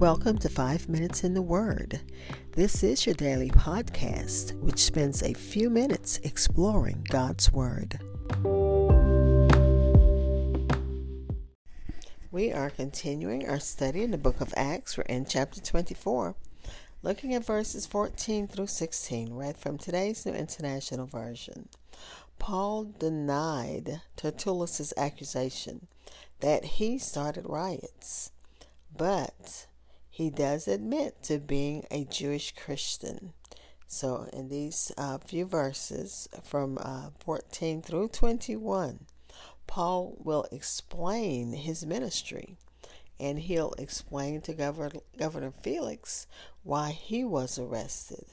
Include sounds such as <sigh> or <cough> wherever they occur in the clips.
Welcome to Five Minutes in the Word. This is your daily podcast, which spends a few minutes exploring God's Word. We are continuing our study in the book of Acts. We're in chapter 24, looking at verses 14 through 16, read from today's New International Version. Paul denied Tertullus' accusation that he started riots, but he does admit to being a Jewish Christian. So, in these uh, few verses from uh, 14 through 21, Paul will explain his ministry and he'll explain to Governor, Governor Felix why he was arrested.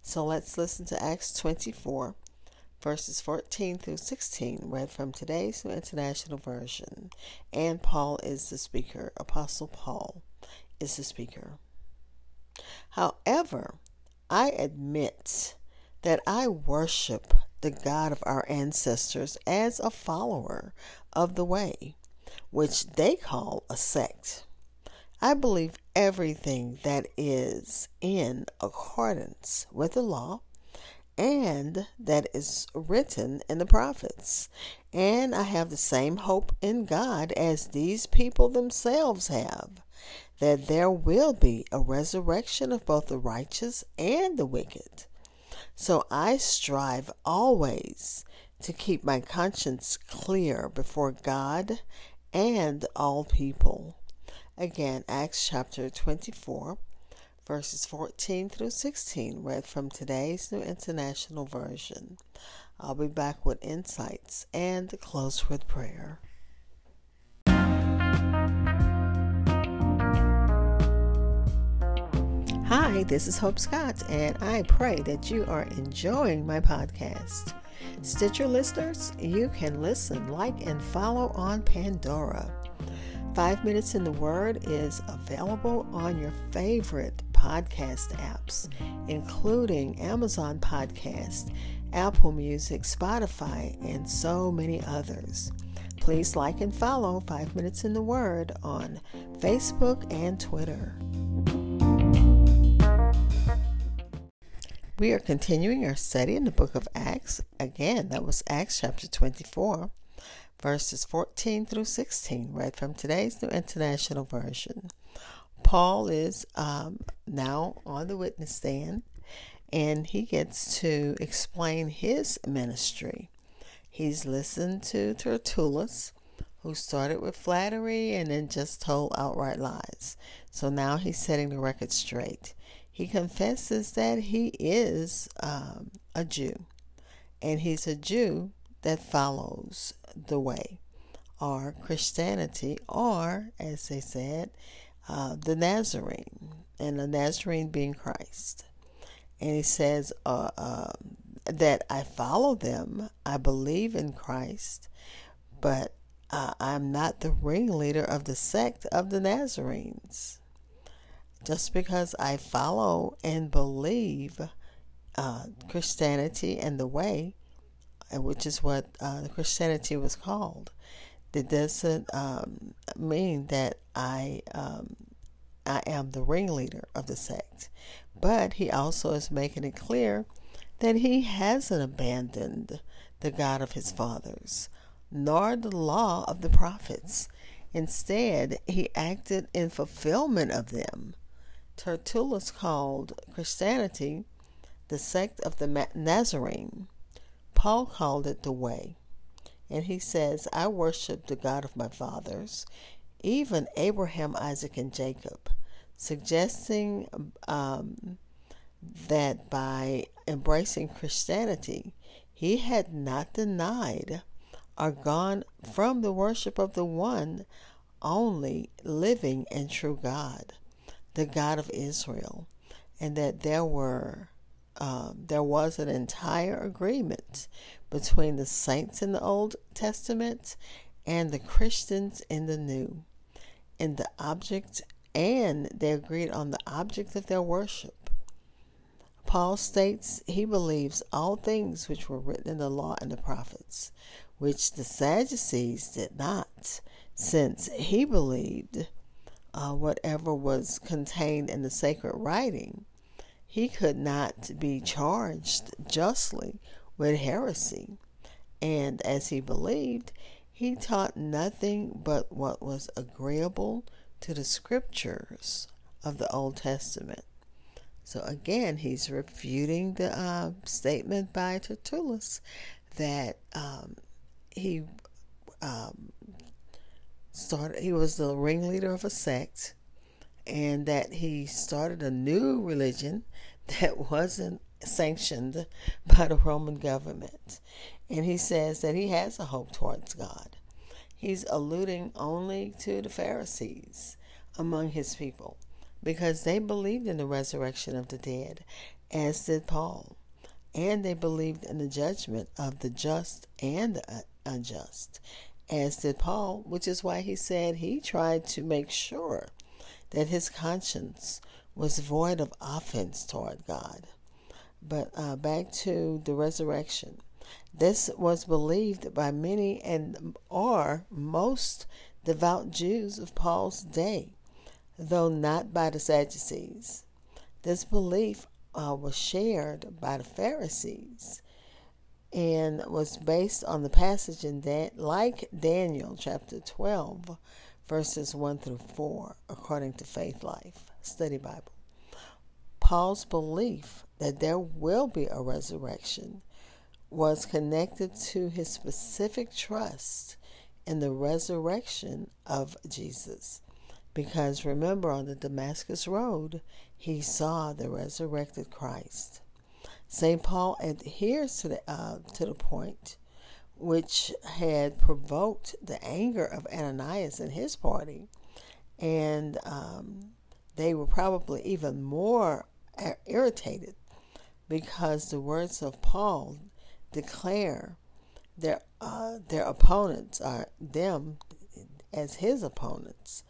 So, let's listen to Acts 24, verses 14 through 16, read from today's International Version. And Paul is the speaker, Apostle Paul is the speaker. However, I admit that I worship the God of our ancestors as a follower of the way, which they call a sect. I believe everything that is in accordance with the law and that is written in the prophets. And I have the same hope in God as these people themselves have that there will be a resurrection of both the righteous and the wicked. So I strive always to keep my conscience clear before God and all people. Again, Acts chapter 24, verses 14 through 16, read from today's New International Version. I'll be back with insights and close with prayer. Hi, this is Hope Scott, and I pray that you are enjoying my podcast. Stitcher listeners, you can listen, like, and follow on Pandora. Five Minutes in the Word is available on your favorite podcast apps, including Amazon Podcast, Apple Music, Spotify, and so many others. Please like and follow Five Minutes in the Word on Facebook and Twitter. We are continuing our study in the book of Acts. Again, that was Acts chapter 24, verses 14 through 16, read from today's New International Version. Paul is um, now on the witness stand and he gets to explain his ministry. He's listened to Tertullus, who started with flattery and then just told outright lies. So now he's setting the record straight he confesses that he is um, a Jew, and he's a Jew that follows the way, or Christianity, or, as they said, uh, the Nazarene, and the Nazarene being Christ. And he says uh, uh, that I follow them, I believe in Christ, but uh, I'm not the ringleader of the sect of the Nazarenes just because I follow and believe uh, Christianity and the way, uh, which is what uh, Christianity was called, that doesn't um, mean that I um, I am the ringleader of the sect. But he also is making it clear that he hasn't abandoned the God of his fathers, nor the law of the prophets. Instead, he acted in fulfillment of them Tertullus called Christianity the sect of the Nazarene. Paul called it the way. And he says, I worship the God of my fathers, even Abraham, Isaac, and Jacob, suggesting um, that by embracing Christianity, he had not denied or gone from the worship of the one only living and true God the God of Israel, and that there were um, there was an entire agreement between the saints in the Old Testament and the Christians in the New, in the object, and they agreed on the object of their worship. Paul states he believes all things which were written in the law and the prophets, which the Sadducees did not, since he believed uh, whatever was contained in the sacred writing, he could not be charged justly with heresy. And as he believed, he taught nothing but what was agreeable to the scriptures of the Old Testament. So again, he's refuting the uh, statement by Tertullus that um, he um, started. He was the ringleader of a sect, and that he started a new religion <laughs> that wasn't sanctioned by the Roman government. And he says that he has a hope towards God. He's alluding only to the Pharisees among his people because they believed in the resurrection of the dead, as did Paul. And they believed in the judgment of the just and the unjust, as did Paul, which is why he said he tried to make sure that his conscience was void of offense toward God. But uh, back to the resurrection. This was believed by many and are most devout Jews of Paul's day, though not by the Sadducees. This belief uh, was shared by the Pharisees and was based on the passage in Dan- like Daniel chapter 12 verses 1 through 4 according to Faithlife Study Bible. Paul's belief that there will be a resurrection was connected to his specific trust in the resurrection of Jesus. Because remember, on the Damascus Road, he saw the resurrected Christ. St. Paul adheres to the, uh, to the point which had provoked the anger of Ananias and his party, and um, they were probably even more irritated because the words of Paul declare their uh, their opponents are them as his opponents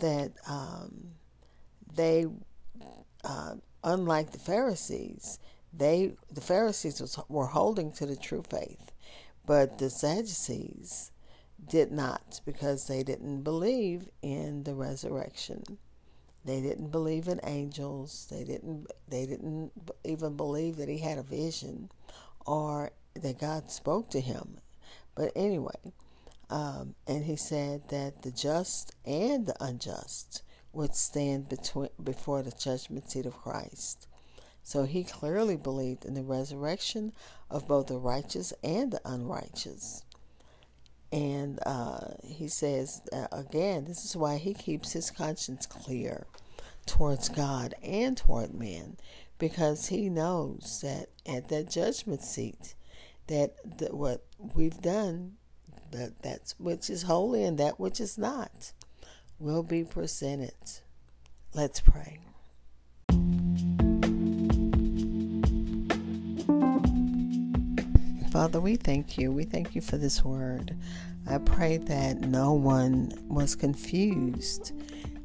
that um, they uh, unlike the Pharisees they the Pharisees was, were holding to the true faith but the Sadducees did not because they didn't believe in the resurrection they didn't believe in angels. They didn't. They didn't even believe that he had a vision, or that God spoke to him. But anyway, um, and he said that the just and the unjust would stand between before the judgment seat of Christ. So he clearly believed in the resurrection of both the righteous and the unrighteous. And uh, he says, uh, again, this is why he keeps his conscience clear towards God and toward men, because he knows that at that judgment seat, that, what we've done, that that's which is holy and that which is not, will be presented. Let's pray. Father, we thank you. We thank you for this word. I pray that no one was confused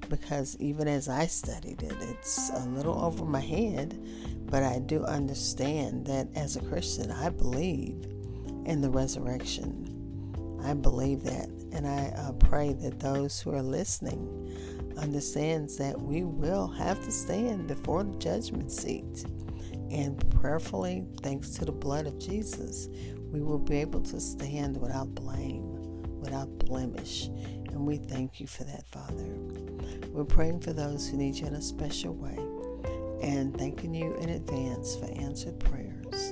because even as I studied it, it's a little over my head, but I do understand that as a Christian, I believe in the resurrection. I believe that, and I uh, pray that those who are listening understands that we will have to stand before the judgment seat and prayerfully, thanks to the blood of Jesus, we will be able to stand without blame, without blemish. And we thank you for that, Father. We're praying for those who need you in a special way and thanking you in advance for answered prayers.